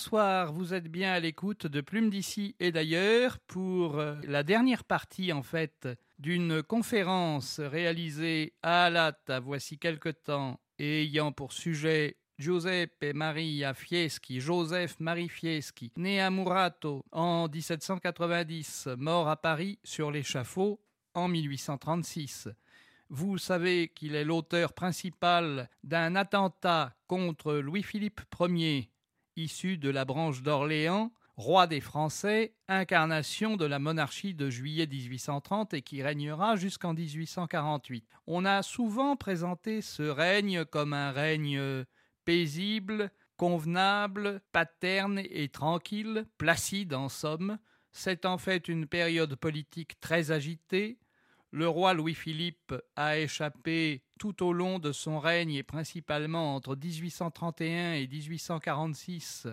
Bonsoir, vous êtes bien à l'écoute de Plume d'ici et d'ailleurs pour euh, la dernière partie en fait d'une conférence réalisée à Alata voici quelque temps et ayant pour sujet Giuseppe Maria Fieschi, Joseph Marie Fieschi, né à Murato en 1790, mort à Paris sur l'échafaud en 1836. Vous savez qu'il est l'auteur principal d'un attentat contre Louis-Philippe Ier issu de la branche d'Orléans, roi des Français, incarnation de la monarchie de juillet 1830 et qui régnera jusqu'en 1848. On a souvent présenté ce règne comme un règne paisible, convenable, paterne et tranquille, placide en somme. C'est en fait une période politique très agitée, le roi Louis-Philippe a échappé tout au long de son règne et principalement entre 1831 et 1846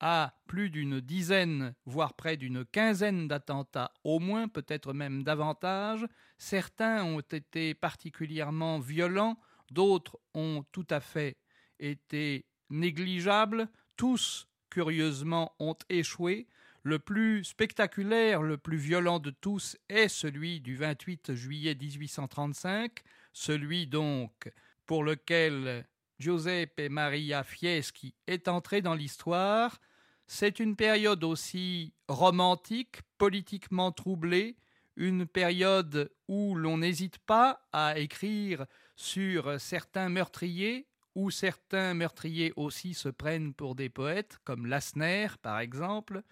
à plus d'une dizaine, voire près d'une quinzaine d'attentats, au moins peut-être même davantage. Certains ont été particulièrement violents, d'autres ont tout à fait été négligeables, tous, curieusement, ont échoué. Le plus spectaculaire, le plus violent de tous est celui du 28 juillet 1835, celui donc pour lequel Giuseppe Maria Fieschi est entré dans l'histoire. C'est une période aussi romantique, politiquement troublée, une période où l'on n'hésite pas à écrire sur certains meurtriers, où certains meurtriers aussi se prennent pour des poètes, comme Lassner par exemple,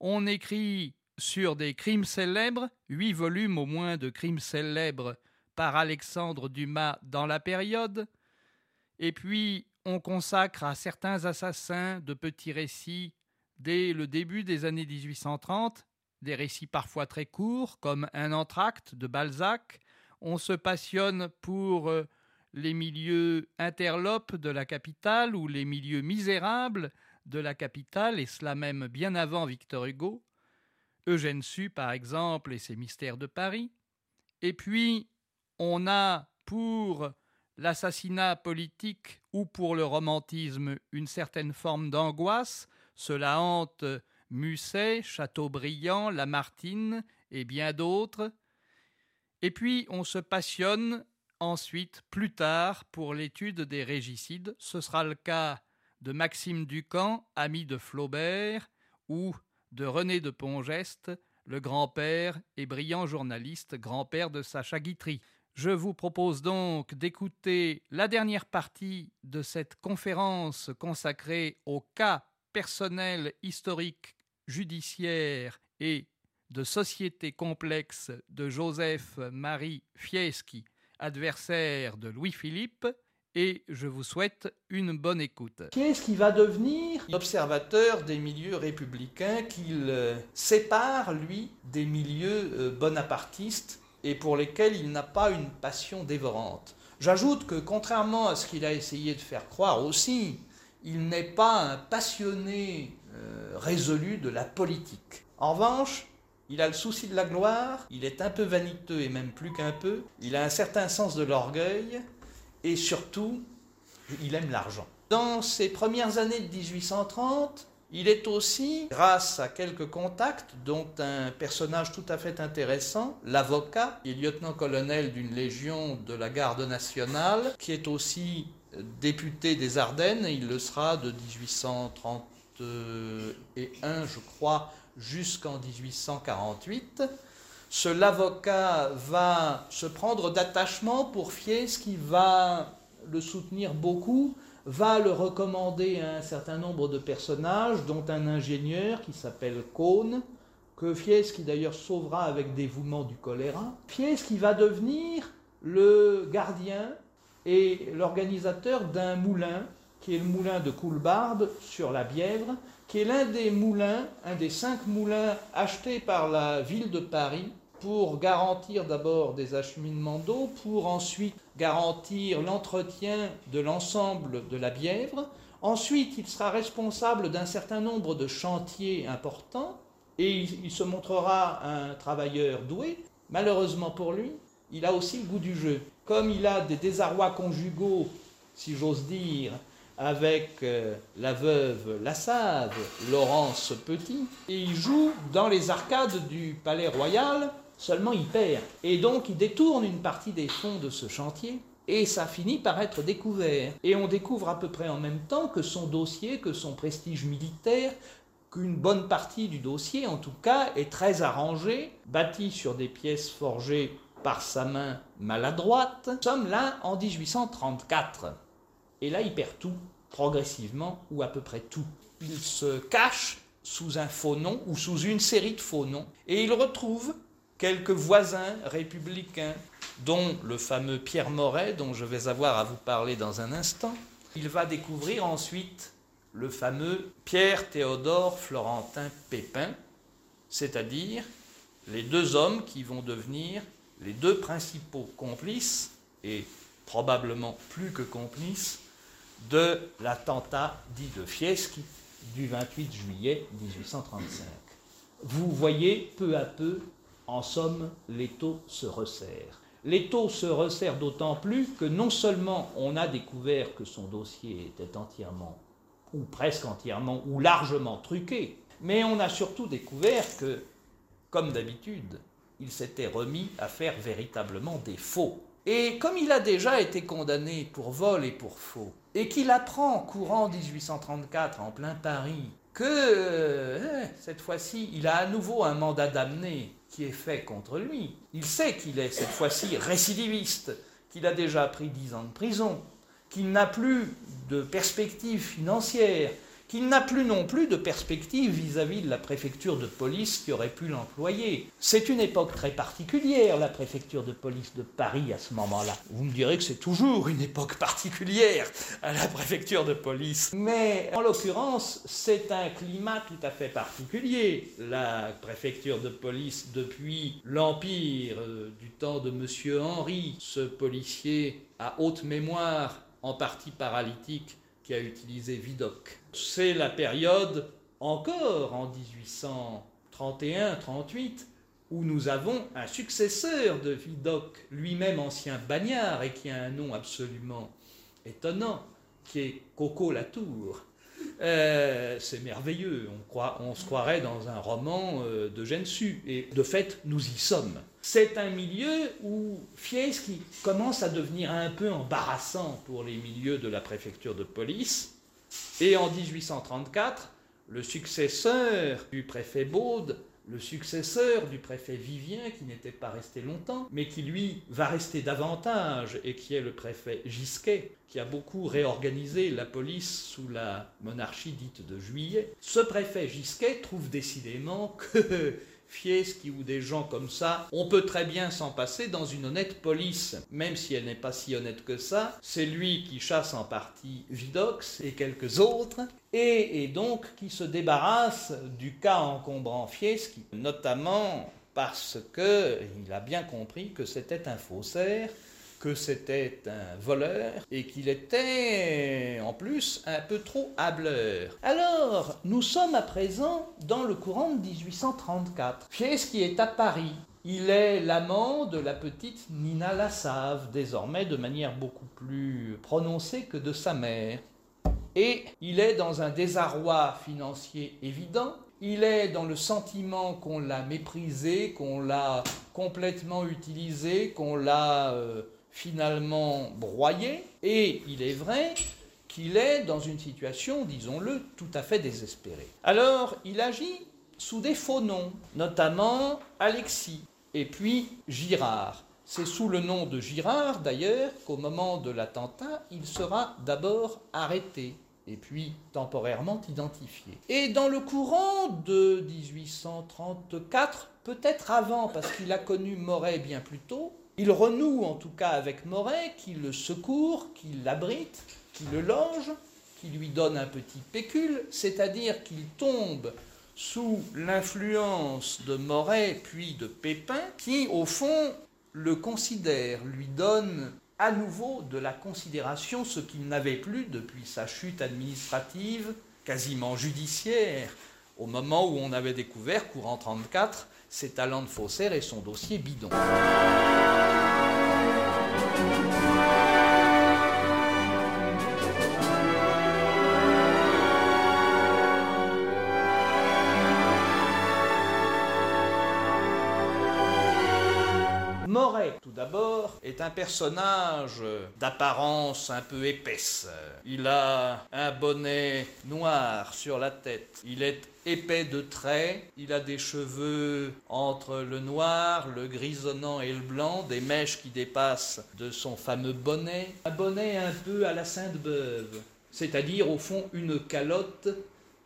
on écrit sur des crimes célèbres, huit volumes au moins de crimes célèbres par Alexandre Dumas dans la période, et puis on consacre à certains assassins de petits récits dès le début des années 1830, des récits parfois très courts, comme Un entracte de Balzac. On se passionne pour euh, les milieux interlopes de la capitale ou les milieux misérables de la capitale, et cela même bien avant Victor Hugo, Eugène Sue par exemple et ses mystères de Paris. Et puis, on a pour l'assassinat politique ou pour le romantisme une certaine forme d'angoisse, cela hante Musset, Chateaubriand, Lamartine et bien d'autres. Et puis on se passionne ensuite, plus tard, pour l'étude des régicides. Ce sera le cas de Maxime Ducamp, ami de Flaubert, ou de René de Pongeste, le grand-père et brillant journaliste, grand-père de Sacha Guitry. Je vous propose donc d'écouter la dernière partie de cette conférence consacrée au cas personnel, historique, judiciaire et de société complexe de Joseph-Marie Fieschi, adversaire de Louis-Philippe, et je vous souhaite une bonne écoute. Qui est-ce qui va devenir observateur des milieux républicains qu'il euh, sépare, lui, des milieux euh, bonapartistes et pour lesquels il n'a pas une passion dévorante J'ajoute que contrairement à ce qu'il a essayé de faire croire aussi, il n'est pas un passionné euh, résolu de la politique. En revanche, il a le souci de la gloire, il est un peu vaniteux et même plus qu'un peu, il a un certain sens de l'orgueil, et surtout, il aime l'argent. Dans ses premières années de 1830, il est aussi, grâce à quelques contacts, dont un personnage tout à fait intéressant, l'avocat, est lieutenant-colonel d'une légion de la garde nationale, qui est aussi député des Ardennes, il le sera de 1831, je crois, jusqu'en 1848 ce l'avocat va se prendre d'attachement pour Fies qui va le soutenir beaucoup, va le recommander à un certain nombre de personnages, dont un ingénieur qui s'appelle Cohn, que Fies qui d'ailleurs sauvera avec dévouement du choléra. Fies qui va devenir le gardien et l'organisateur d'un moulin, qui est le moulin de Coulbarbe sur la Bièvre, qui est l'un des moulins, un des cinq moulins achetés par la ville de Paris pour garantir d'abord des acheminements d'eau, pour ensuite garantir l'entretien de l'ensemble de la Bièvre. Ensuite, il sera responsable d'un certain nombre de chantiers importants et il, se montrera un travailleur doué. Malheureusement pour lui, il a aussi le goût du jeu. Comme il a des désarrois conjugaux, si j'ose dire, avec euh, la veuve Lassave, Laurence Petit, et il joue dans les arcades du Palais Royal, seulement il perd. Et donc il détourne une partie des fonds de ce chantier, et ça finit par être découvert. Et on découvre à peu près en même temps que son dossier, que son prestige militaire, qu'une bonne partie du dossier, en tout cas, est très arrangé, bâti sur des pièces forgées par sa main maladroite. Nous sommes là en 1834. Et là, il perd tout, progressivement, ou à peu près tout. Il se cache sous un faux nom ou sous une série de faux noms, et il retrouve quelques voisins républicains, dont le fameux Pierre Moret, dont je vais avoir à vous parler dans un instant. Il va découvrir ensuite le fameux Pierre Théodore Florentin Pépin, c'est-à-dire les deux hommes qui vont devenir les deux principaux complices, et probablement plus que complices, de l'attentat dit de Fieschi du 28 juillet 1835. Vous voyez, peu à peu, en somme, l'étau se resserre. L'étau se resserre d'autant plus que non seulement on a découvert que son dossier était entièrement, ou presque entièrement, ou largement truqué, mais on a surtout découvert que, comme d'habitude, il s'était remis à faire véritablement des faux. Et comme il a déjà été condamné pour vol et pour faux, et qu'il apprend courant 1834 en plein Paris que euh, cette fois-ci il a à nouveau un mandat d'amener qui est fait contre lui, il sait qu'il est cette fois-ci récidiviste, qu'il a déjà pris dix ans de prison, qu'il n'a plus de perspective financière, qu'il n'a plus non plus de perspective vis-à-vis de la préfecture de police qui aurait pu l'employer. C'est une époque très particulière, la préfecture de police de Paris à ce moment-là. Vous me direz que c'est toujours une époque particulière à la préfecture de police. Mais en l'occurrence, c'est un climat tout à fait particulier. La préfecture de police depuis l'Empire, euh, du temps de M. Henri, ce policier à haute mémoire, en partie paralytique, qui a utilisé Vidocq. C'est la période encore en 1831-38 où nous avons un successeur de Vidocq, lui-même ancien bagnard et qui a un nom absolument étonnant, qui est Coco Latour. Euh, c'est merveilleux, on, se croirait dans un roman euh, de Gensu, et de fait, nous y sommes. C'est un milieu où Fieschi commence à devenir un peu embarrassant pour les milieux de la préfecture de police, et en 1834, le successeur du préfet Baude le successeur du préfet Vivien, qui n'était pas resté longtemps, mais qui lui va rester davantage, et qui est le préfet Gisquet, qui a beaucoup réorganisé la police sous la monarchie dite de Juillet. Ce préfet Gisquet trouve décidément que Fieschi ou des gens comme ça, on peut très bien s'en passer dans une honnête police, même si elle n'est pas si honnête que ça. C'est lui qui chasse en partie Vidox et quelques autres, et, et donc qui se débarrasse du cas encombrant Fieschi, notamment parce qu'il a bien compris que c'était un faussaire que c'était un voleur et qu'il était en plus un peu trop hableur. Alors, nous sommes à présent dans le courant de 1834. qui est à Paris. Il est l'amant de la petite Nina Lassave, désormais de manière beaucoup plus prononcée que de sa mère. Et il est dans un désarroi financier évident, il est dans le sentiment qu'on l'a méprisé, qu'on l'a complètement utilisé, qu'on l'a euh, finalement broyé, et il est vrai qu'il est dans une situation, disons-le, tout à fait désespérée. Alors, il agit sous des faux noms, notamment Alexis, et puis Girard. C'est sous le nom de Girard, d'ailleurs, qu'au moment de l'attentat, il sera d'abord arrêté et puis temporairement identifié. Et dans le courant de 1834, peut-être avant, parce qu'il a connu Moret bien plus tôt, il renoue en tout cas avec Moret, qui le secourt, qui l'abrite, qui le loge, qui lui donne un petit pécule, c'est-à-dire qu'il tombe sous l'influence de Moret puis de Pépin, qui au fond le considère, lui donne à nouveau de la considération, ce qu'il n'avait plus depuis sa chute administrative, quasiment judiciaire, au moment où on avait découvert, courant 34, ses talents de faussaire et son dossier bidon. D'abord, est un personnage d'apparence un peu épaisse. Il a un bonnet noir sur la tête. Il est épais de traits, il a des cheveux entre le noir, le grisonnant et le blanc, des mèches qui dépassent de son fameux bonnet, un bonnet un peu à la Sainte-Beuve, c'est-à-dire au fond une calotte,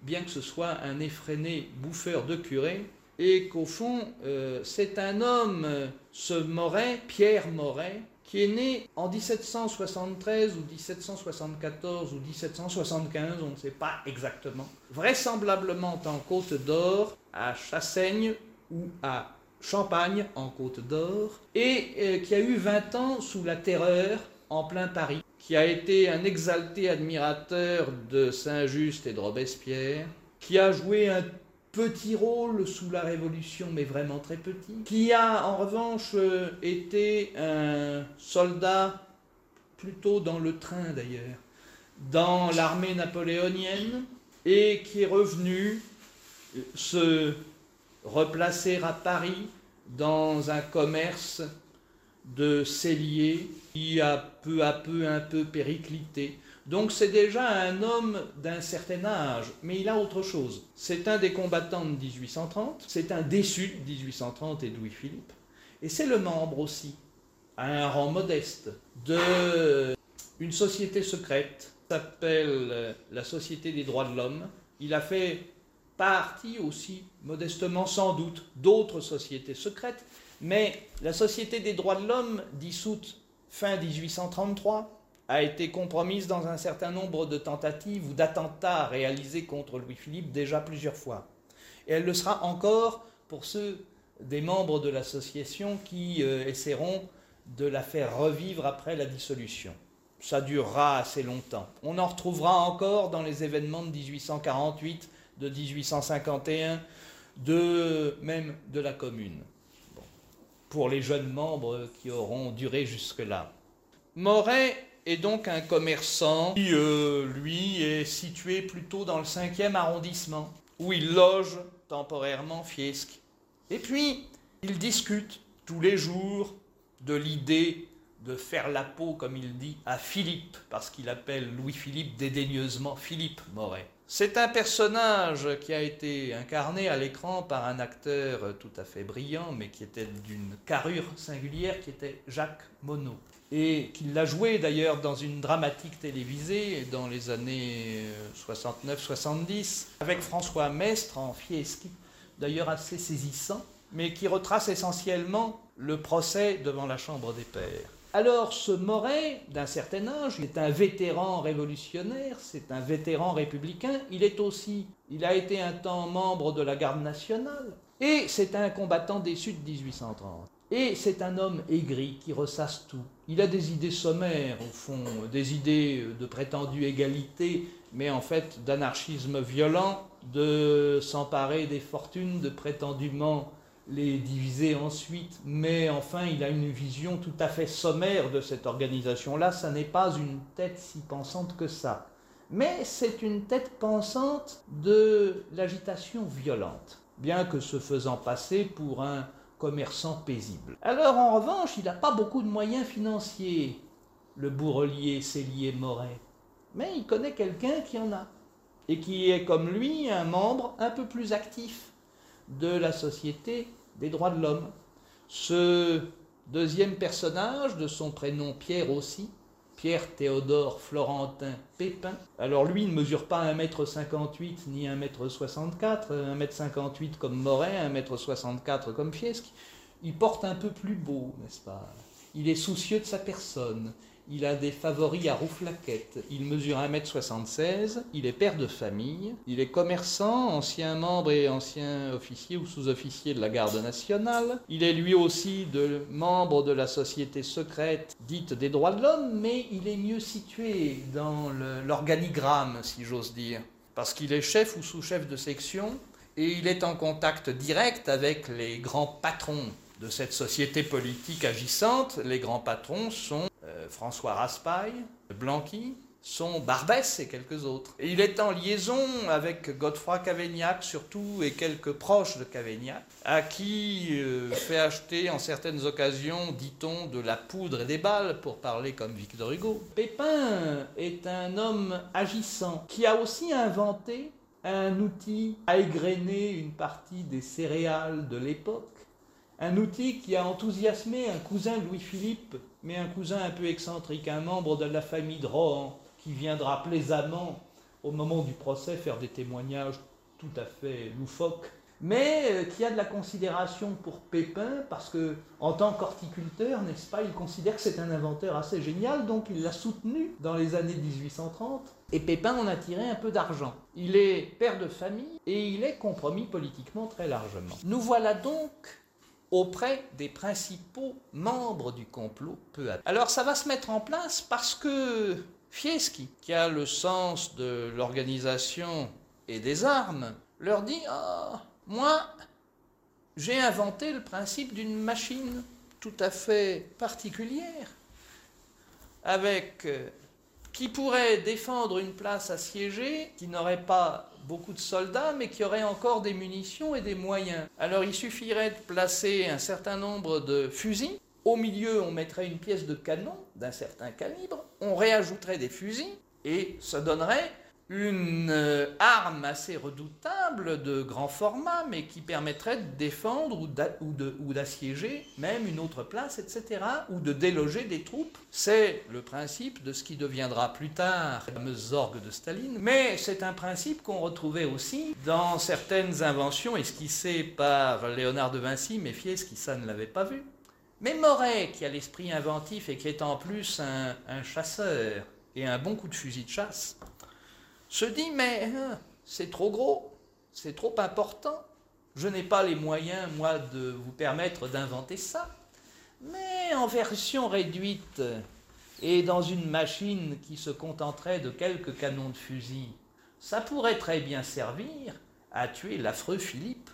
bien que ce soit un effréné bouffeur de curé, et qu'au fond euh, c'est un homme, ce Moret, Pierre Moret, qui est né en 1773 ou 1774 ou 1775, on ne sait pas exactement, vraisemblablement en Côte d'Or, à Chassaigne ou à Champagne en Côte d'Or, et euh, qui a eu 20 ans sous la terreur en plein Paris, qui a été un exalté admirateur de Saint-Just et de Robespierre, qui a joué un petit rôle sous la Révolution, mais vraiment très petit, qui a en revanche euh, été un soldat, plutôt dans le train d'ailleurs, dans l'armée napoléonienne, et qui est revenu euh, se replacer à Paris dans un commerce de celliers qui a peu à peu un peu périclité. Donc c'est déjà un homme d'un certain âge, mais il a autre chose. C'est un des combattants de 1830, c'est un déçu de 1830 et de Louis-Philippe, et c'est le membre aussi, à un rang modeste, de une société secrète. S'appelle la Société des droits de l'homme. Il a fait partie aussi, modestement sans doute, d'autres sociétés secrètes, mais la Société des droits de l'homme, dissoute fin 1833, a été compromise dans un certain nombre de tentatives ou d'attentats réalisés contre Louis-Philippe déjà plusieurs fois. Et elle le sera encore pour ceux des membres de l'association qui euh, essaieront de la faire revivre après la dissolution. Ça durera assez longtemps. On en retrouvera encore dans les événements de 1848, de 1851, de même de la Commune. pour les jeunes membres qui auront duré jusque-là. Moret est donc un commerçant qui, euh, lui, est situé plutôt dans le 5e arrondissement, où il loge temporairement Fiesque. Et puis, il discute tous les jours de l'idée de faire la peau, comme il dit, à Philippe, parce qu'il appelle Louis-Philippe dédaigneusement Philippe Moret. C'est un personnage qui a été incarné à l'écran par un acteur tout à fait brillant, mais qui était d'une carrure singulière, qui était Jacques Monod et qu'il l'a joué d'ailleurs dans une dramatique télévisée dans les années 69-70 avec François Mestre en Fieschi, d'ailleurs assez saisissant, mais qui retrace essentiellement le procès devant la Chambre des Pairs. Alors ce Moret, d'un certain âge, est un vétéran révolutionnaire, c'est un vétéran républicain, il est aussi, il a été un temps membre de la garde nationale, et c'est un combattant déçu de 1830. Et c'est un homme aigri qui ressasse tout. Il a des idées sommaires, au fond, des idées de prétendue égalité, mais en fait d'anarchisme violent, de s'emparer des fortunes, de prétendument les diviser ensuite, mais enfin il a une vision tout à fait sommaire de cette organisation-là, ça n'est pas une tête si pensante que ça. Mais c'est une tête pensante de l'agitation violente, bien que se faisant passer pour un commerçant paisible. Alors en revanche, il n'a pas beaucoup de moyens financiers, le bourrelier Célier Moret. Mais il connaît quelqu'un qui en a, et qui est comme lui un membre un peu plus actif de la Société des droits de l'homme. Ce deuxième personnage, de son prénom Pierre aussi, Pierre Théodore Florentin Pépin. Alors lui ne mesure pas 1m58 ni 1m64, 1m58 comme Moret, 1m64 comme Fiesque. Il porte un peu plus beau, n'est-ce pas? Il est soucieux de sa personne. Il a des favoris à rouflaquette. Il mesure 1m76. Il est père de famille. Il est commerçant, ancien membre et ancien officier ou sous-officier de la garde nationale. Il est lui aussi de, membre de la société secrète dite des droits de l'homme, mais il est mieux situé dans l'organigramme, si j'ose dire. Parce qu'il est chef ou sous-chef de section et il est en contact direct avec les grands patrons de cette société politique agissante. Les grands patrons sont François Raspail, Blanqui, sont Barbès et quelques autres. il est en liaison avec Godefroy Cavaignac surtout et quelques proches de Cavaignac, à qui euh, fait acheter en certaines occasions, dit-on, de la poudre et des balles, pour parler comme Victor Hugo. Pépin est un homme agissant qui a aussi inventé un outil à égrener une partie des céréales de l'époque, un outil qui a enthousiasmé un cousin Louis-Philippe, mais un cousin un peu excentrique, un membre de la famille de Rohan, qui viendra plaisamment au moment du procès faire des témoignages tout à fait loufoques, mais euh, qui a de la considération pour Pépin parce que, en tant qu'horticulteur, n'est-ce pas, il considère que c'est un inventeur assez génial, donc il l'a soutenu dans les années 1830. Et Pépin en a tiré un peu d'argent. Il est père de famille et il est compromis politiquement très largement. Nous voilà donc auprès des principaux membres du complot peu à peu. Alors ça va se mettre en place parce que Fieschi, qui a le sens de l'organisation et des armes, leur dit Ah, moi, j'ai inventé le principe d'une machine tout à fait particulière, avec euh, qui pourrait défendre une place assiégée, qui n'aurait pas beaucoup de soldats, mais qui aurait encore des munitions et des moyens. Alors il suffirait de placer un certain nombre de fusils au milieu, on mettrait une pièce de canon d'un certain calibre, on réajouterait des fusils, et ça donnerait une euh, arme assez redoutable de grand format, mais qui permettrait de défendre ou d'assiéger même une autre place, etc., ou de déloger des troupes. C'est le principe de ce qui deviendra plus tard les fameuses orgues de Staline, mais c'est un principe qu'on retrouvait aussi dans certaines inventions esquissées par Léonard de Vinci, mais qui ça ne l'avait pas vu. Mais Moret, qui a l'esprit inventif et qui est en plus un, chasseur et un bon coup de fusil de chasse, se dit mais hein, c'est trop gros, c'est trop important, je n'ai pas les moyens, moi, de vous permettre d'inventer ça. Mais en version réduite et dans une machine qui se contenterait de quelques canons de fusil, ça pourrait très bien servir à tuer l'affreux Philippe.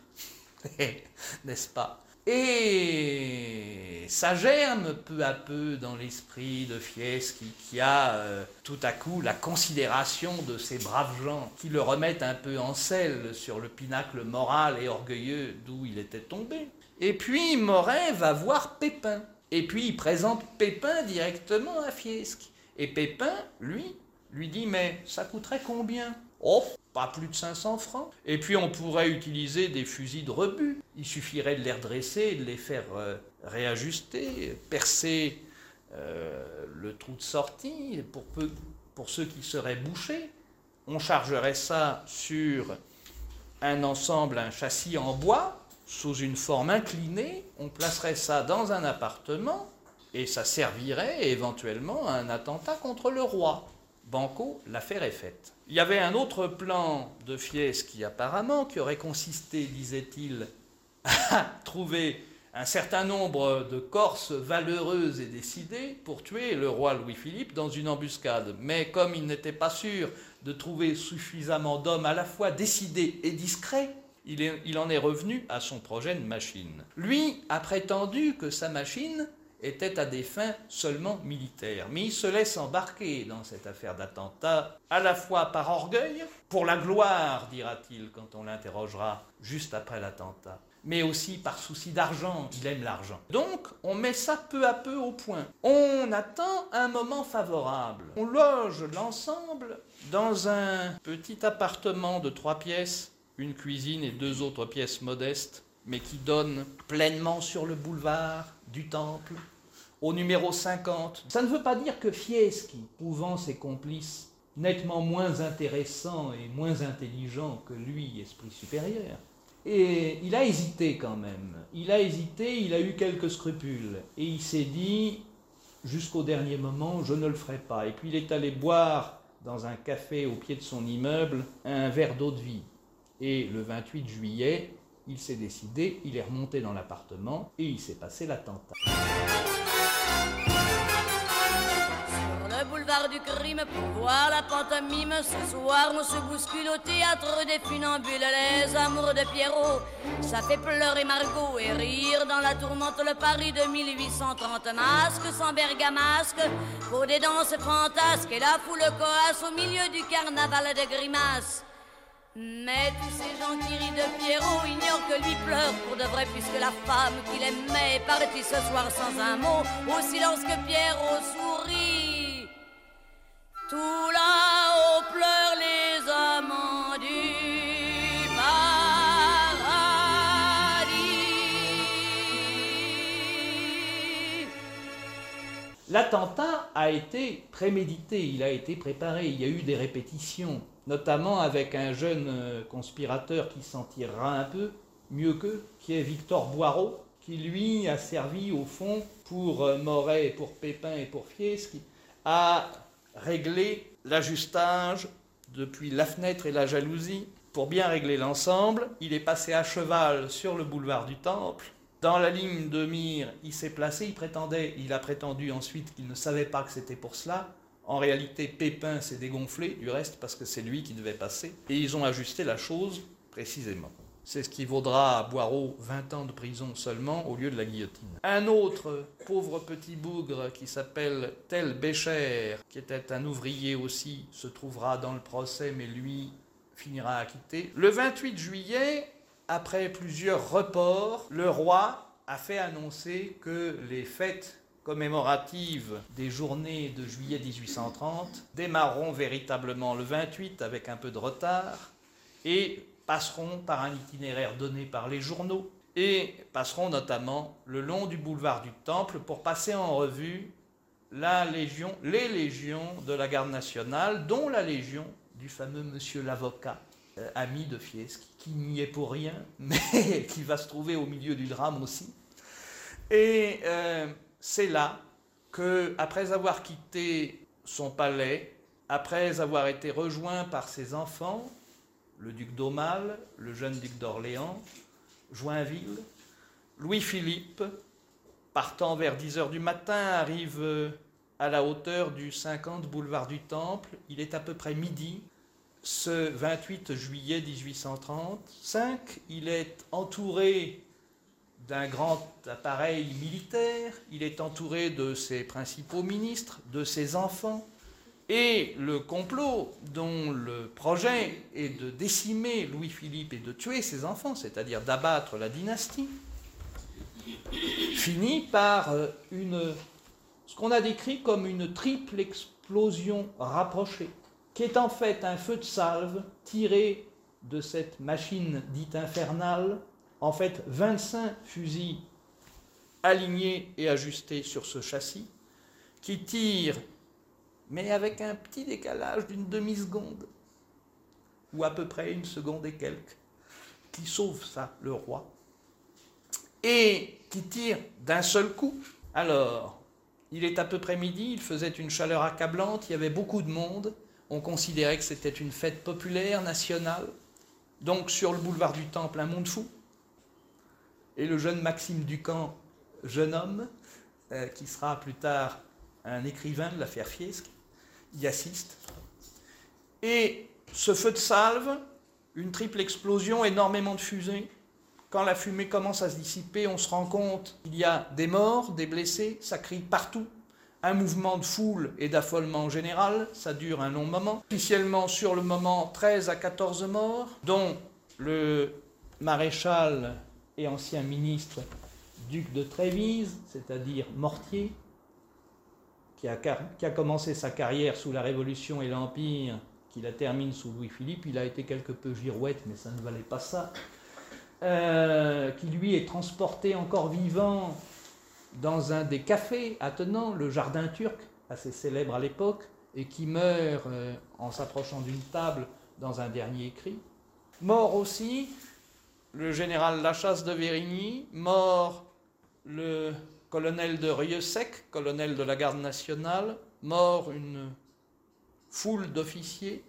N'est-ce pas? Et ça germe peu à peu dans l'esprit de Fieschi, qui a euh, tout à coup la considération de ces braves gens qui le remettent un peu en selle sur le pinacle moral et orgueilleux d'où il était tombé. Et puis Moret va voir Pépin. Et puis il présente Pépin directement à Fieschi. Et Pépin, lui, lui dit Mais ça coûterait combien? Oh, plus de 500 francs. Et puis on pourrait utiliser des fusils de rebut. Il suffirait de les redresser, de les faire euh, réajuster, percer euh, le trou de sortie pour, pour ceux qui seraient bouchés. On chargerait ça sur un ensemble, un châssis en bois, sous une forme inclinée. On placerait ça dans un appartement et ça servirait éventuellement à un attentat contre le roi. Banco, l'affaire est faite. Il y avait un autre plan de Fieschi apparemment qui aurait consisté, disait-il, à trouver un certain nombre de Corses valeureuses et décidées pour tuer le roi Louis-Philippe dans une embuscade. Mais comme il n'était pas sûr de trouver suffisamment d'hommes à la fois décidés et discrets, il, il en est revenu à son projet de machine. Lui a prétendu que sa machine était à des fins seulement militaires. Mais il se laisse embarquer dans cette affaire d'attentat, à la fois par orgueil, pour la gloire, dira-t-il quand on l'interrogera juste après l'attentat, mais aussi par souci d'argent, il aime l'argent. Donc, on met ça peu à peu au point. On attend un moment favorable. On loge l'ensemble dans un petit appartement de trois pièces, une cuisine et deux autres pièces modestes, mais qui donnent pleinement sur le boulevard, du temple, au numéro 50. Ça ne veut pas dire que Fieschi, trouvant ses complices nettement moins intéressants et moins intelligents que lui, esprit supérieur, et il a hésité quand même. Il a hésité, il a eu quelques scrupules. Et il s'est dit, jusqu'au dernier moment, je ne le ferai pas. Et puis il est allé boire dans un café au pied de son immeuble un verre d'eau de vie. Et le 28 juillet, il s'est décidé, il est remonté dans l'appartement et il s'est passé l'attentat. l'art du crime pour voir la pantomime. Ce soir, on se bouscule au théâtre des funambules. Les amours de Pierrot, ça fait pleurer Margot et rire dans la tourmente le Paris de 1830. Masque sans bergamasque pour des danses fantasques et la foule coasse au milieu du carnaval de grimaces. Mais tous ces gens qui rient de Pierrot ignorent que lui pleure pour de vrai puisque la femme qu'il aimait est partie ce soir sans un mot au silence que Pierrot sourit. Tout là-haut pleurent les amants du paradis. L'attentat a été prémédité, il a été préparé, il y a eu des répétitions, notamment avec un jeune euh, conspirateur qui s'en tirera un peu mieux qu'eux, qui est Victor Boireau, qui lui a servi au fond pour euh, Moret, pour Pépin et pour Fieschi, à régler l'ajustage depuis la fenêtre et la jalousie. Pour bien régler l'ensemble, il est passé à cheval sur le boulevard du Temple. Dans la ligne de mire, il s'est placé, il prétendait, il a prétendu ensuite qu'il ne savait pas que c'était pour cela. En réalité, Pépin s'est dégonflé du reste parce que c'est lui qui devait passer. Et ils ont ajusté la chose précisément. C'est ce qui vaudra à Boireau 20 ans de prison seulement au lieu de la guillotine. Un autre pauvre petit bougre qui s'appelle Tel Bécher, qui était un ouvrier aussi, se trouvera dans le procès, mais lui finira acquitté. Le 28 juillet, après plusieurs reports, le roi a fait annoncer que les fêtes commémoratives des journées de juillet 1830 démarreront véritablement le 28 avec un peu de retard et passeront par un itinéraire donné par les journaux et passeront notamment le long du boulevard du Temple pour passer en revue la légion, les légions de la garde nationale, dont la légion du fameux monsieur l'avocat, euh, ami de Fieschi, qui n'y est pour rien, mais qui va se trouver au milieu du drame aussi. Et euh, c'est là que, après avoir quitté son palais, après avoir été rejoint par ses enfants, le duc d'Aumale, le jeune duc d'Orléans, Joinville, Louis-Philippe, partant vers 10 heures du matin, arrive à la hauteur du 50 boulevard du Temple. Il est à peu près midi. Ce 28 juillet 1835, il est entouré d'un grand appareil militaire, il est entouré de ses principaux ministres, de ses enfants, et le complot dont le projet est de décimer Louis-Philippe et de tuer ses enfants, c'est-à-dire d'abattre la dynastie, finit par euh, ce qu'on a décrit comme une triple explosion rapprochée, qui est en fait un feu de salve tiré de cette machine dite infernale, en fait 25 fusils alignés et ajustés sur ce châssis, qui tirent mais avec un petit décalage d'une demi-seconde, ou à peu près une seconde et quelques, qui sauve ça, le roi, et qui tire d'un seul coup. Alors, il est à peu près midi, il faisait une chaleur accablante, il y avait beaucoup de monde, on considérait que c'était une fête populaire, nationale, donc sur le boulevard du Temple, un monde fou. Et le jeune Maxime Ducamp, jeune homme, euh, qui sera plus tard un écrivain de l'affaire Fiesque, y assiste. Et ce feu de salve, une triple explosion, énormément de fusées. Quand la fumée commence à se dissiper, on se rend compte qu'il y a des morts, des blessés, ça crie partout. Un mouvement de foule et d'affolement général, ça dure un long moment. Officiellement, sur le moment, 13 à 14 morts, dont le maréchal et ancien ministre duc de Trévise, c'est-à-dire Mortier, qui a, commencé sa carrière sous la Révolution et l'Empire, qui la termine sous Louis-Philippe. Il a été quelque peu girouette, mais ça ne valait pas ça. Euh, qui lui est transporté encore vivant dans un des cafés attenant, le Jardin Turc, assez célèbre à l'époque, et qui meurt euh, en s'approchant d'une table dans un dernier cri. Mort aussi le général Lachasse de Vérigny, mort le colonel de Rieusec, colonel de la garde nationale, mort une foule d'officiers,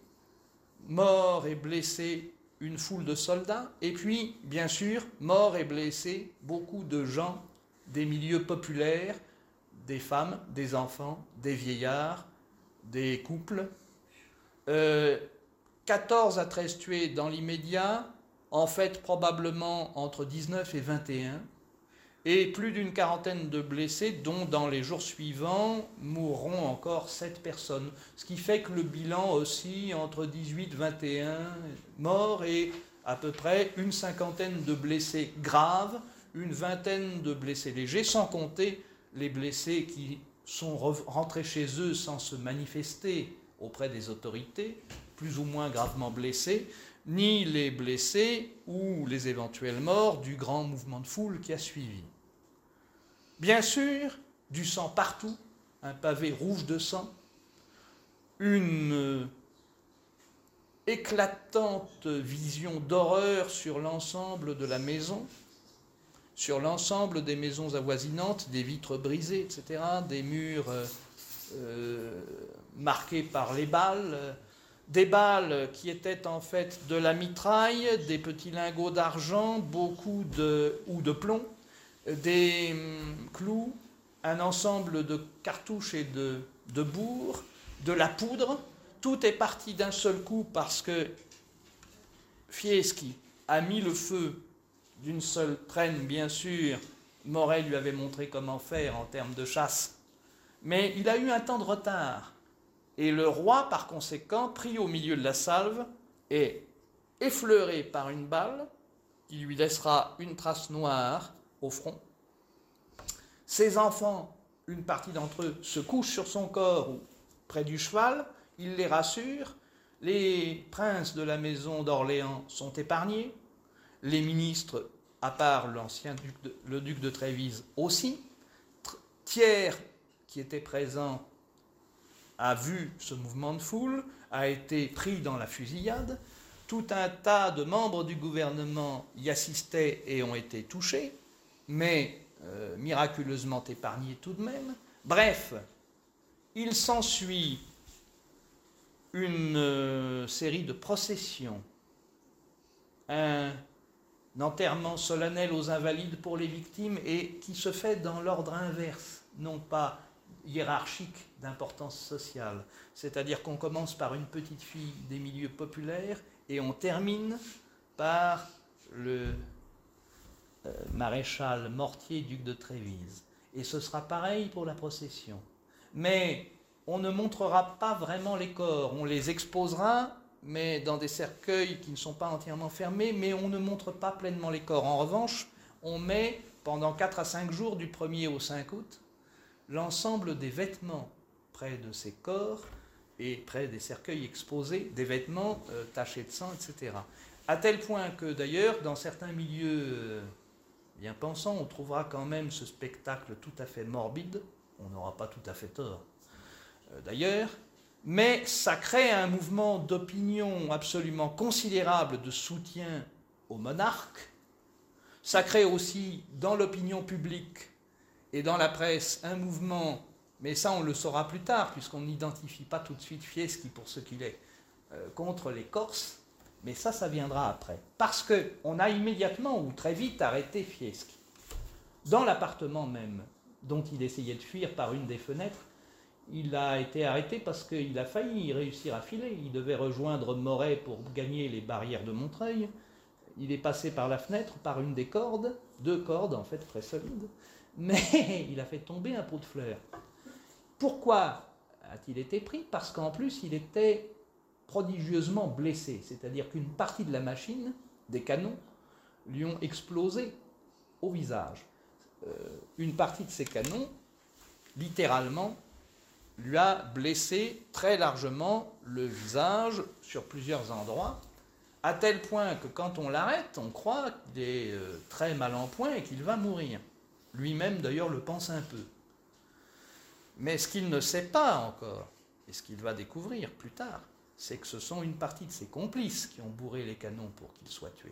mort et blessé une foule de soldats, et puis, bien sûr, mort et blessé beaucoup de gens des milieux populaires, des femmes, des enfants, des vieillards, des couples, 14 à 13 tués dans l'immédiat, en fait probablement entre 19 et 21, et plus d'une quarantaine de blessés, dont dans les jours suivants mourront encore 7 personnes. Ce qui fait que le bilan aussi entre 18 et 21 morts et à peu près une cinquantaine de blessés graves, une vingtaine de blessés légers, sans compter les blessés qui sont rentrés chez eux sans se manifester auprès des autorités, plus ou moins gravement blessés, ni les blessés ou les éventuels morts du grand mouvement de foule qui a suivi. Bien sûr, du sang partout, un pavé rouge de sang, une éclatante vision d'horreur sur l'ensemble de la maison, sur l'ensemble des maisons avoisinantes, des vitres brisées, etc., des murs euh, euh, marqués par les balles, des balles qui étaient en fait de la mitraille, des petits lingots d'argent, beaucoup de ou de plomb, des hum, clous, un ensemble de cartouches et de, de bourres, de la poudre. Tout est parti d'un seul coup parce que Fieschi a mis le feu d'une seule traîne, bien sûr. Moret lui avait montré comment faire en termes de chasse. Mais il a eu un temps de retard. Et le roi, par conséquent, pris au milieu de la salve, est effleuré par une balle qui lui laissera une trace noire au front. Ses enfants, une partie d'entre eux, se couchent sur son corps ou près du cheval, il les rassure, les princes de la maison d'Orléans sont épargnés, les ministres, à part l'ancien duc le duc de Trévise aussi, Thiers, qui était présent, a vu ce mouvement de foule, a été pris dans la fusillade. Tout un tas de membres du gouvernement y assistaient et ont été touchés, mais euh, miraculeusement épargnés tout de même. Bref, il s'ensuit une euh, série de processions, un enterrement solennel aux invalides pour les victimes et qui se fait dans l'ordre inverse, non pas hiérarchique d'importance sociale. C'est-à-dire qu'on commence par une petite fille des milieux populaires et on termine par le euh, maréchal Mortier, duc de Trévise. Et ce sera pareil pour la procession. Mais on ne montrera pas vraiment les corps, on les exposera, mais dans des cercueils qui ne sont pas entièrement fermés, mais on ne montre pas pleinement les corps. En revanche, on met pendant 4 à 5 jours, du 1er au 5 août, l'ensemble des vêtements près de ces corps et près des cercueils exposés, des vêtements euh, tachés de sang, etc. À tel point que d'ailleurs, dans certains milieux euh, bien pensants, on trouvera quand même ce spectacle tout à fait morbide, on n'aura pas tout à fait tort euh, d'ailleurs, mais ça crée un mouvement d'opinion absolument considérable de soutien au monarque, ça crée aussi dans l'opinion publique et dans la presse un mouvement, mais ça on le saura plus tard, puisqu'on n'identifie pas tout de suite Fieschi pour ce qu'il est, euh, contre les Corses, mais ça, ça viendra après. Parce qu'on a immédiatement ou très vite arrêté Fieschi. Dans l'appartement même, dont il essayait de fuir par une des fenêtres, il a été arrêté parce qu'il a failli réussir à filer. Il devait rejoindre Moret pour gagner les barrières de Montreuil. Il est passé par la fenêtre, par une des cordes, deux cordes en fait très solides, mais il a fait tomber un pot de fleurs. Pourquoi a-t-il été pris? Parce qu'en plus, il était prodigieusement blessé, c'est-à-dire qu'une partie de la machine, des canons, lui ont explosé au visage. Euh, une partie de ces canons, littéralement, lui a blessé très largement le visage sur plusieurs endroits, à tel point que quand on l'arrête, on croit qu'il est euh, très mal en point et qu'il va mourir. Lui-même, d'ailleurs, le pense un peu. Mais ce qu'il ne sait pas encore, et ce qu'il va découvrir plus tard, c'est que ce sont une partie de ses complices qui ont bourré les canons pour qu'il soit tué.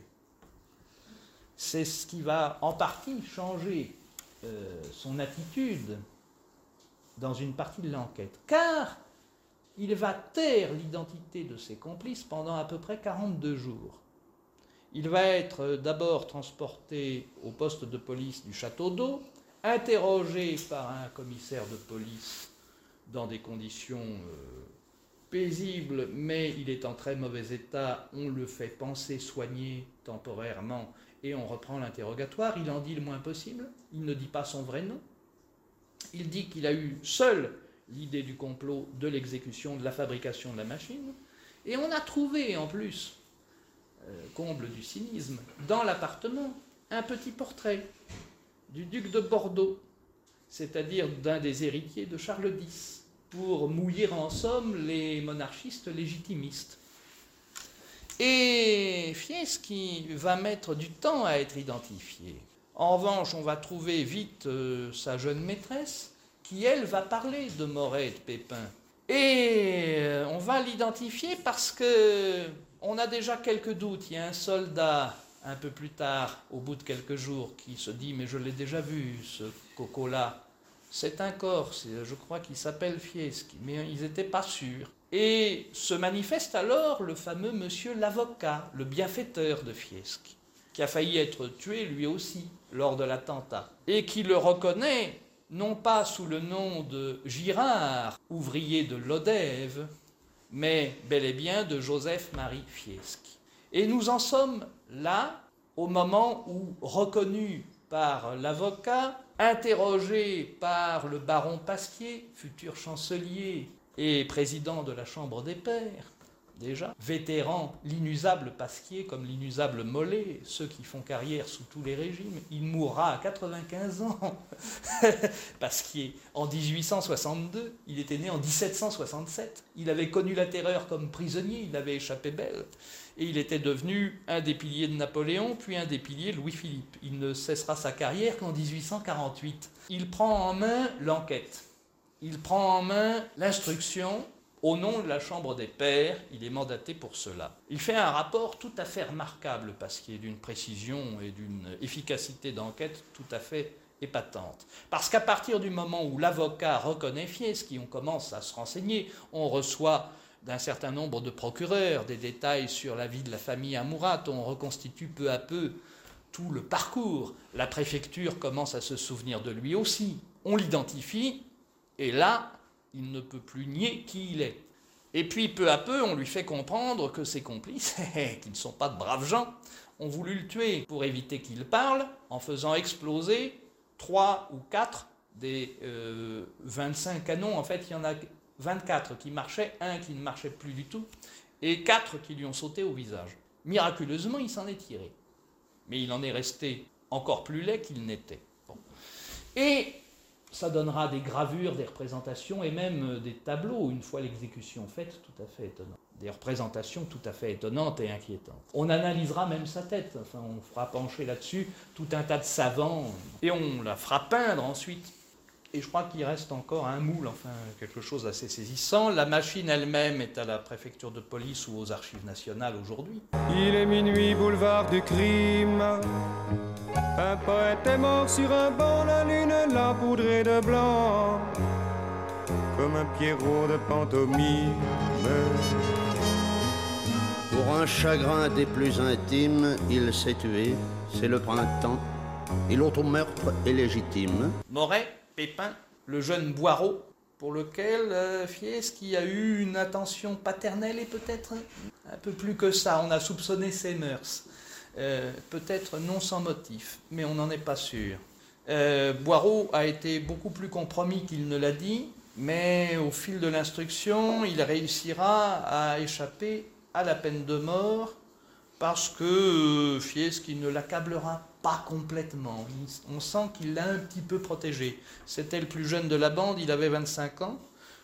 C'est ce qui va en partie changer euh, son attitude dans une partie de l'enquête. Car il va taire l'identité de ses complices pendant à peu près 42 jours. Il va être d'abord transporté au poste de police du château d'eau, interrogé par un commissaire de police dans des conditions euh, paisibles, mais il est en très mauvais état, on le fait penser, soigner temporairement, et on reprend l'interrogatoire, il en dit le moins possible, il ne dit pas son vrai nom, il dit qu'il a eu seul l'idée du complot, de l'exécution, de la fabrication de la machine, et on a trouvé en plus, euh, comble du cynisme, dans l'appartement, un petit portrait du duc de Bordeaux, c'est-à-dire d'un des héritiers de Charles X, pour mouiller en somme les monarchistes légitimistes. Et Fieschi va mettre du temps à être identifié. En revanche, on va trouver vite euh, sa jeune maîtresse, qui, elle, va parler de Moret et de Pépin. Et euh, on va l'identifier parce que on a déjà quelques doutes. Il y a un soldat un peu plus tard, au bout de quelques jours, qui se dit Mais je l'ai déjà vu, ce coco-là. C'est un Corse, je crois qu'il s'appelle Fieschi, mais ils n'étaient pas sûrs. Et se manifeste alors le fameux monsieur l'avocat, le bienfaiteur de Fieschi, qui a failli être tué lui aussi lors de l'attentat, et qui le reconnaît non pas sous le nom de Girard, ouvrier de Lodève, mais bel et bien de Joseph-Marie Fieschi. Et nous en sommes là au moment où, reconnu par l'avocat, interrogé par le baron Pasquier, futur chancelier et président de la Chambre des Pairs, déjà, vétéran, l'inusable Pasquier comme l'inusable Mollet, ceux qui font carrière sous tous les régimes, il mourra à 95 ans. Pasquier, en 1862, il était né en 1767, il avait connu la terreur comme prisonnier, il avait échappé belle, et il était devenu un des piliers de Napoléon, puis un des piliers de Louis-Philippe. Il ne cessera sa carrière qu'en 1848. Il prend en main l'enquête, il prend en main l'instruction, au nom de la Chambre des Pairs, il est mandaté pour cela. Il fait un rapport tout à fait remarquable parce qu'il est d'une précision et d'une efficacité d'enquête tout à fait épatante. Parce qu'à partir du moment où l'avocat reconnaît Fieschi, on commence à se renseigner, on reçoit d'un certain nombre de procureurs des détails sur la vie de la famille Amourat, on reconstitue peu à peu tout le parcours. La préfecture commence à se souvenir de lui aussi. On l'identifie, et là, il ne peut plus nier qui il est. Et puis peu à peu, on lui fait comprendre que ses complices, qui ne sont pas de braves gens, ont voulu le tuer pour éviter qu'il parle en faisant exploser trois ou quatre des 25 euh, canons. En fait, il y en a 24 qui marchaient, un qui ne marchait plus du tout, et quatre qui lui ont sauté au visage. Miraculeusement, il s'en est tiré. Mais il en est resté encore plus laid qu'il n'était. Et ça donnera des gravures, des représentations et même euh, des tableaux, une fois l'exécution faite, tout à fait étonnant. Des représentations tout à fait étonnantes et inquiétantes. On analysera même sa tête, enfin on fera pencher là-dessus tout un tas de savants, et on la fera peindre ensuite. Et je crois qu'il reste encore un moule, enfin quelque chose d'assez saisissant. La machine elle-même est à la préfecture de police ou aux archives nationales aujourd'hui. Il est minuit, boulevard du crime. Un poète est mort sur un banc, la lune l'a poudré de blanc, comme un Pierrot de pantomime. Pour un chagrin des plus intimes, il s'est tué, c'est le printemps, et l'autre meurtre est légitime. Moret, Pépin, le jeune Boireau, pour lequel euh, Fieschi a eu une attention paternelle et peut-être un peu plus que ça. On a soupçonné ses mœurs. Euh, peut-être non sans motif, mais on n'en est pas sûr. Euh, Boireau a été beaucoup plus compromis qu'il ne l'a dit, mais au fil de l'instruction, il réussira à échapper à la peine de mort parce que euh, qui ne l'accablera complètement. On sent qu'il l'a un petit peu protégé. C'était le plus jeune de la bande, il avait 25 ans.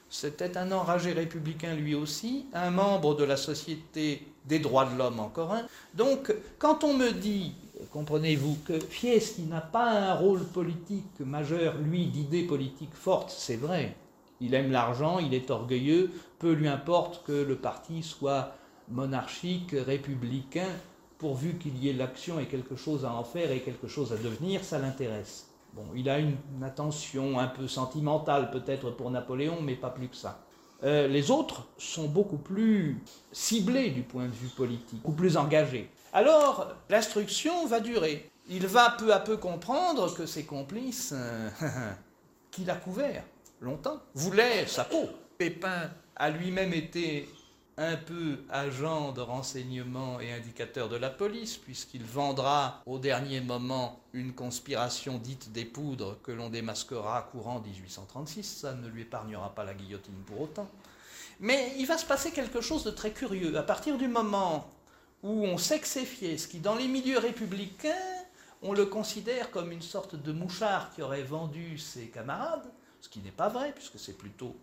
C'était un enragé républicain lui aussi, un membre de la Société des droits de l'homme encore un. Donc, quand on me dit, comprenez-vous, que Fieschi n'a pas un rôle politique majeur, lui, d'idées politiques fortes, c'est vrai. Il aime l'argent, il est orgueilleux, peu lui importe que le parti soit monarchique, républicain, pourvu qu'il y ait l'action et quelque chose à en faire et quelque chose à devenir, ça l'intéresse. Bon, il a une, attention un peu sentimentale peut-être pour Napoléon, mais pas plus que ça. Euh, les autres sont beaucoup plus ciblés du point de vue politique, beaucoup plus engagés. Alors, l'instruction va durer. Il va peu à peu comprendre que ses complices, euh, qu'il a couvert, longtemps, voulait sa peau. Pépin a lui-même été un peu agent de renseignement et indicateur de la police, puisqu'il vendra au dernier moment une conspiration dite des poudres que l'on démasquera courant 1836. Ça ne lui épargnera pas la guillotine pour autant. Mais il va se passer quelque chose de très curieux. À partir du moment où on c'est ce qui dans les milieux républicains, on le considère comme une sorte de mouchard qui aurait vendu ses camarades, ce qui n'est pas vrai, puisque c'est plutôt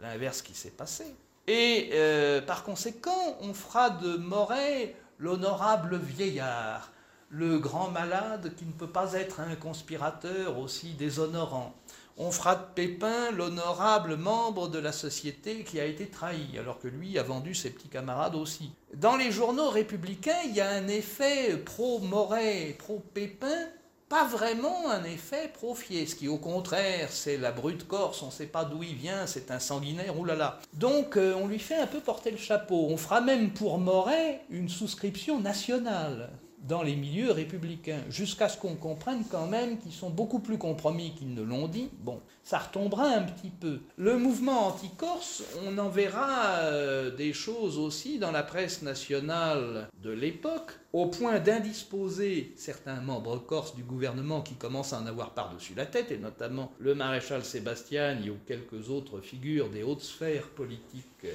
l'inverse qui s'est passé. Et euh, par conséquent, on fera de Moret l'honorable vieillard, le grand malade qui ne peut pas être un conspirateur aussi déshonorant. On fera de Pépin l'honorable membre de la société qui a été trahi, alors que lui a vendu ses petits camarades aussi. Dans les journaux républicains, il y a un effet pro-Moret, pro-Pépin, pas vraiment un effet profier, ce qui au contraire, c'est la brute corse, on ne sait pas d'où il vient, c'est un sanguinaire, oulala. Donc euh, on lui fait un peu porter le chapeau. On fera même pour Moret une souscription nationale dans les milieux républicains, jusqu'à ce qu'on comprenne quand même qu'ils sont beaucoup plus compromis qu'ils ne l'ont dit. Bon, ça retombera un petit peu. Le mouvement anti-corse, on en verra euh, des choses aussi dans la presse nationale de l'époque, au point d'indisposer certains membres corses du gouvernement qui commencent à en avoir par-dessus la tête, et notamment le maréchal Sébastiani ou quelques autres figures des hautes sphères politiques euh,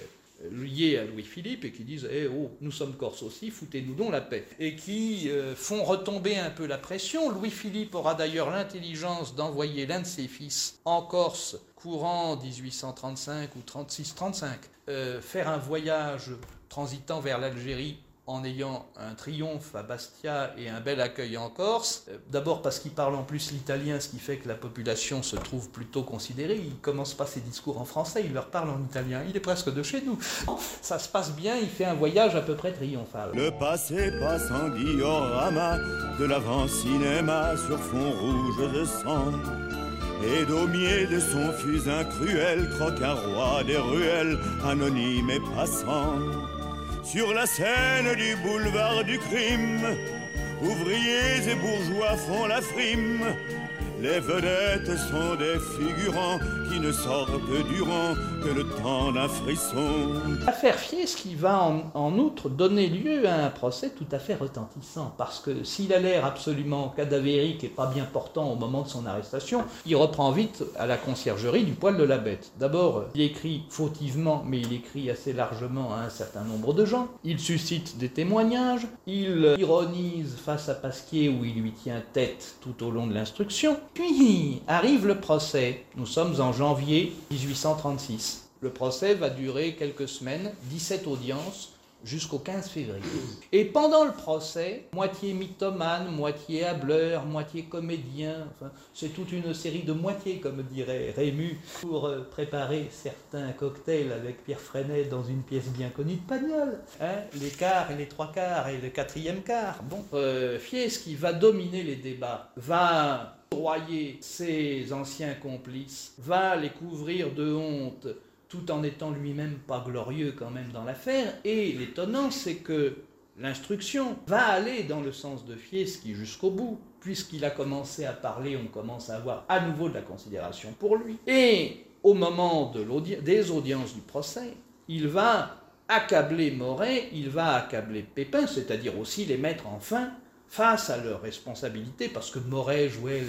liés à Louis-Philippe et qui disent Eh oh, nous sommes Corses aussi, foutez-nous donc la paix. Et qui euh, font retomber un peu la pression. Louis-Philippe aura d'ailleurs l'intelligence d'envoyer l'un de ses fils en Corse courant 1835 ou 36-35, euh, faire un voyage transitant vers l'Algérie en ayant un triomphe à Bastia et un bel accueil en Corse. Euh, d'abord parce qu'il parle en plus l'italien, ce qui fait que la population se trouve plutôt considérée. Il commence pas ses discours en français, il leur parle en italien. Il est presque de chez nous. Ça se passe bien, il fait un voyage à peu près triomphal. Le passé passe en diorama de l'avant-cinéma sur fond rouge de sang. Et Daumier de son fusain cruel croque un roi des ruelles, anonyme et passant. Sur la scène du boulevard du crime, ouvriers et bourgeois font la frime. Les vedettes sont des figurants qui ne sortent durant que le temps d'un frisson. L'affaire qui va en, outre donner lieu à un procès tout à fait retentissant, parce que s'il a l'air absolument cadavérique et pas bien portant au moment de son arrestation, il reprend vite à la conciergerie du poil de la bête. D'abord, il écrit fautivement, mais il écrit assez largement à un certain nombre de gens. Il suscite des témoignages, il ironise face à Pasquier où il lui tient tête tout au long de l'instruction. Puis arrive le procès. Nous sommes en janvier 1836. Le procès va durer quelques semaines, 17 audiences, jusqu'au 15 février. Et pendant le procès, moitié mythomane, moitié hableur, moitié comédien, enfin, c'est toute une série de moitiés, comme dirait Rému, pour euh, préparer certains cocktails avec Pierre Freinet dans une pièce bien connue de Pagnol. Hein, les quarts et les trois quarts et le quatrième quart. Bon, euh, Fies, qui va dominer les débats, va ses anciens complices, va les couvrir de honte tout en étant lui-même pas glorieux quand même dans l'affaire. Et l'étonnant, c'est que l'instruction va aller dans le sens de Fieschi jusqu'au bout. Puisqu'il a commencé à parler, on commence à avoir à nouveau de la considération pour lui. Et au moment des audiences du procès, il va accabler Moret, il va accabler Pépin, c'est-à-dire aussi les mettre enfin face à leurs responsabilités, parce que Moret jouait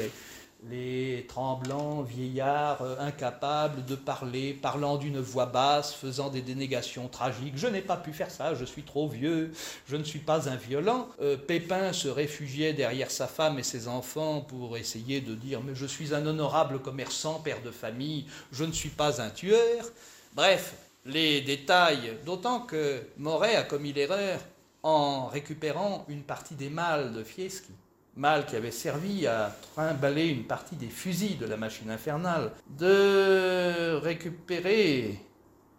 les, tremblants vieillards euh, incapables de parler, parlant d'une voix basse, faisant des dénégations tragiques. Je n'ai pas pu faire ça, je suis trop vieux, je ne suis pas un violent. Euh, Pépin se réfugiait derrière sa femme et ses enfants pour essayer de dire Mais je suis un honorable commerçant, père de famille, je ne suis pas un tueur. Bref, les détails, d'autant que Moret a commis l'erreur en récupérant une partie des mâles de Fieschi. Mal qui avait servi à trimballer une partie des fusils de la machine infernale, de récupérer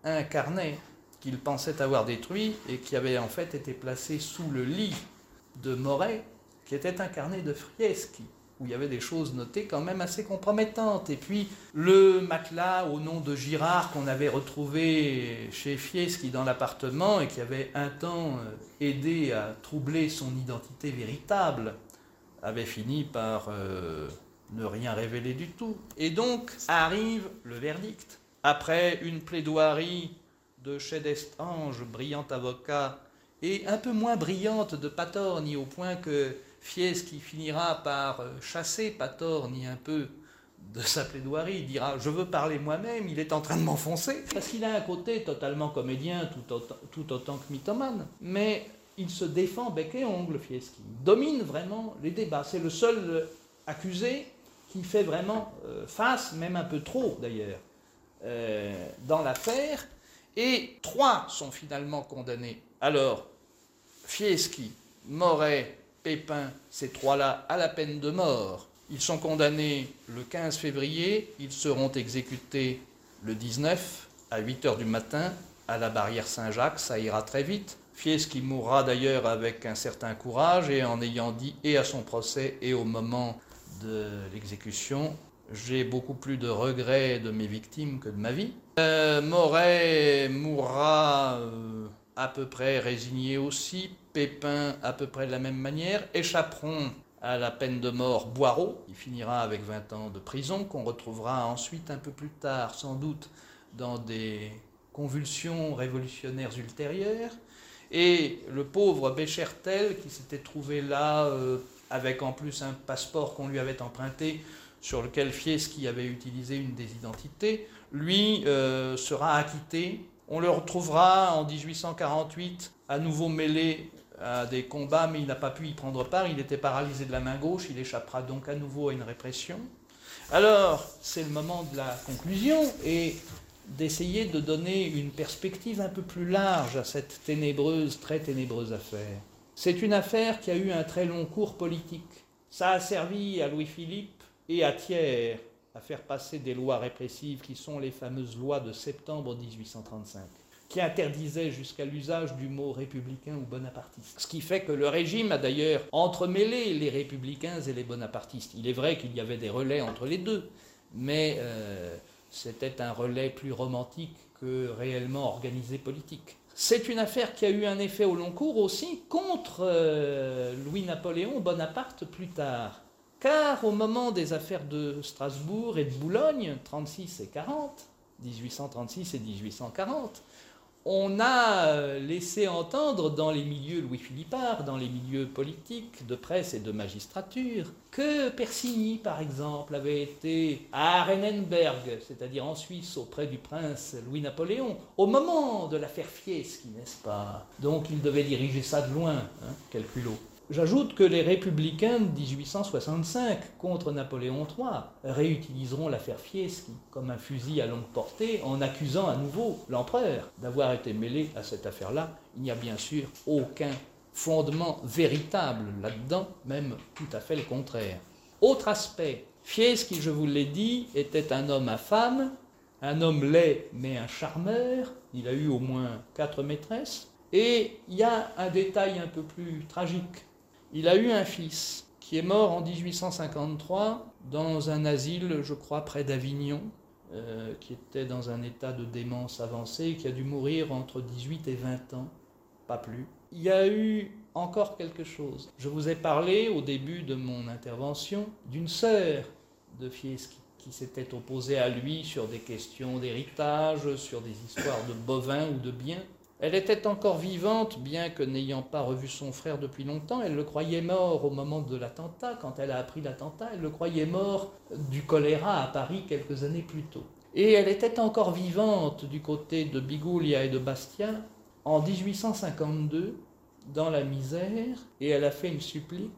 un carnet qu'il pensait avoir détruit et qui avait en fait été placé sous le lit de Moret, qui était un carnet de Frieschi, où il y avait des choses notées quand même assez compromettantes. Et puis le matelas au nom de Girard qu'on avait retrouvé chez Fieschi dans l'appartement et qui avait un temps euh, aidé à troubler son identité véritable avait fini par euh, ne rien révéler du tout. Et donc arrive le verdict. Après une plaidoirie de Chez d'Estange, brillant avocat, et un peu moins brillante de Patorni, au point que Fieschi finira par euh, chasser Patorni un peu de sa plaidoirie. Il dira Je veux parler moi-même, il est en train de m'enfoncer. Parce qu'il a un côté totalement comédien, tout autant, que mythomane. Mais il se défend bec et ongle, Fieschi. Domine vraiment les débats. C'est le seul euh, accusé qui fait vraiment euh, face, même un peu trop d'ailleurs, dans l'affaire. Et trois sont finalement condamnés. Alors, Fieschi, Moret, Pépin, ces trois-là, à la peine de mort. Ils sont condamnés le 15 février, ils seront exécutés le 19 à 8 heures du matin à la barrière Saint-Jacques, ça ira très vite. Fieschi mourra d'ailleurs avec un certain courage et en ayant dit et à son procès et au moment de l'exécution, j'ai beaucoup plus de regrets de mes victimes que de ma vie. Euh, Moret mourra euh, à peu près résigné aussi, Pépin à peu près de la même manière, échapperont à la peine de mort Boireau, qui finira avec 20 ans de prison, qu'on retrouvera ensuite un peu plus tard, sans doute, dans des convulsions révolutionnaires ultérieures, et le pauvre Béchertel, qui s'était trouvé là euh, avec en plus un passeport qu'on lui avait emprunté, sur lequel Fieschi avait utilisé une des identités, lui euh, sera acquitté. On le retrouvera en 1848 à nouveau mêlé à des combats, mais il n'a pas pu y prendre part. Il était paralysé de la main gauche. Il échappera donc à nouveau à une répression. Alors, c'est le moment de la conclusion et d'essayer de donner une perspective un peu plus large à cette ténébreuse, très ténébreuse affaire. C'est une affaire qui a eu un très long cours politique. Ça a servi à Louis-Philippe et à Thiers à faire passer des lois répressives qui sont les fameuses lois de septembre 1835 qui interdisaient jusqu'à l'usage du mot républicain ou bonapartiste. Ce qui fait que le régime a d'ailleurs entremêlé les républicains et les bonapartistes. Il est vrai qu'il y avait des relais entre les deux, mais euh, c'était un relais plus romantique que réellement organisé politique. C'est une affaire qui a eu un effet au long cours aussi contre euh, Louis-Napoléon Bonaparte plus tard. Car au moment des affaires de Strasbourg et de Boulogne, 36 et 40, 1836 et 1840, on a euh, laissé entendre dans les milieux louis-philippards, dans les milieux politiques, de presse et de magistrature, que Persigny, par exemple, avait été à Arenenberg, c'est-à-dire en Suisse, auprès du prince Louis-Napoléon, au moment de l'affaire Fieschi, n'est-ce pas? Donc il devait diriger ça de loin, hein, quel culot. J'ajoute que les républicains de 1865 contre Napoléon III réutiliseront l'affaire Fieschi comme un fusil à longue portée en accusant à nouveau l'empereur d'avoir été mêlé à cette affaire-là. Il n'y a bien sûr aucun fondement véritable là-dedans, même tout à fait le contraire. Autre aspect, Fieschi, je vous l'ai dit, était un homme à femme, un homme laid mais un charmeur, il a eu au moins quatre maîtresses, et il y a un détail un peu plus tragique il a eu un fils qui est mort en 1853 dans un asile, je crois, près d'Avignon, euh, qui était dans un état de démence avancée, qui a dû mourir entre 18 et 20 ans, pas plus. Il y a eu encore quelque chose. Je vous ai parlé au début de mon intervention d'une sœur de Fieschi qui s'était opposée à lui sur des questions d'héritage, sur des histoires de bovins ou de biens. Elle était encore vivante, bien que n'ayant pas revu son frère depuis longtemps. Elle le croyait mort au moment de l'attentat. Quand elle a appris l'attentat, elle le croyait mort du choléra à Paris quelques années plus tôt. Et elle était encore vivante du côté de Bigoulia et de Bastia en 1852, dans la misère, et elle a fait une supplique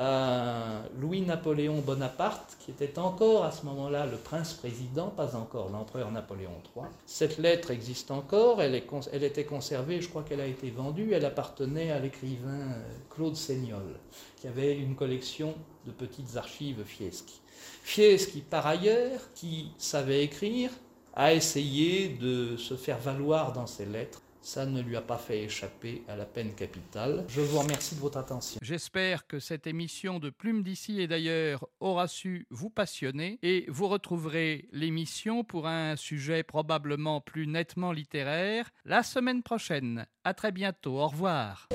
à Louis-Napoléon Bonaparte, qui était encore à ce moment-là le prince-président, pas encore l'empereur Napoléon III. Cette lettre existe encore, elle, était conservée, je crois qu'elle a été vendue, elle appartenait à l'écrivain euh, Claude Seignol, qui avait une collection de petites archives Fieschi. Fieschi, par ailleurs, qui savait écrire, a essayé de se faire valoir dans ses lettres ça ne lui a pas fait échapper à la peine capitale. Je vous remercie de votre attention. J'espère que cette émission de Plume d'ici et d'ailleurs aura su vous passionner et vous retrouverez l'émission pour un sujet probablement plus nettement littéraire la semaine prochaine. À très bientôt. Au revoir.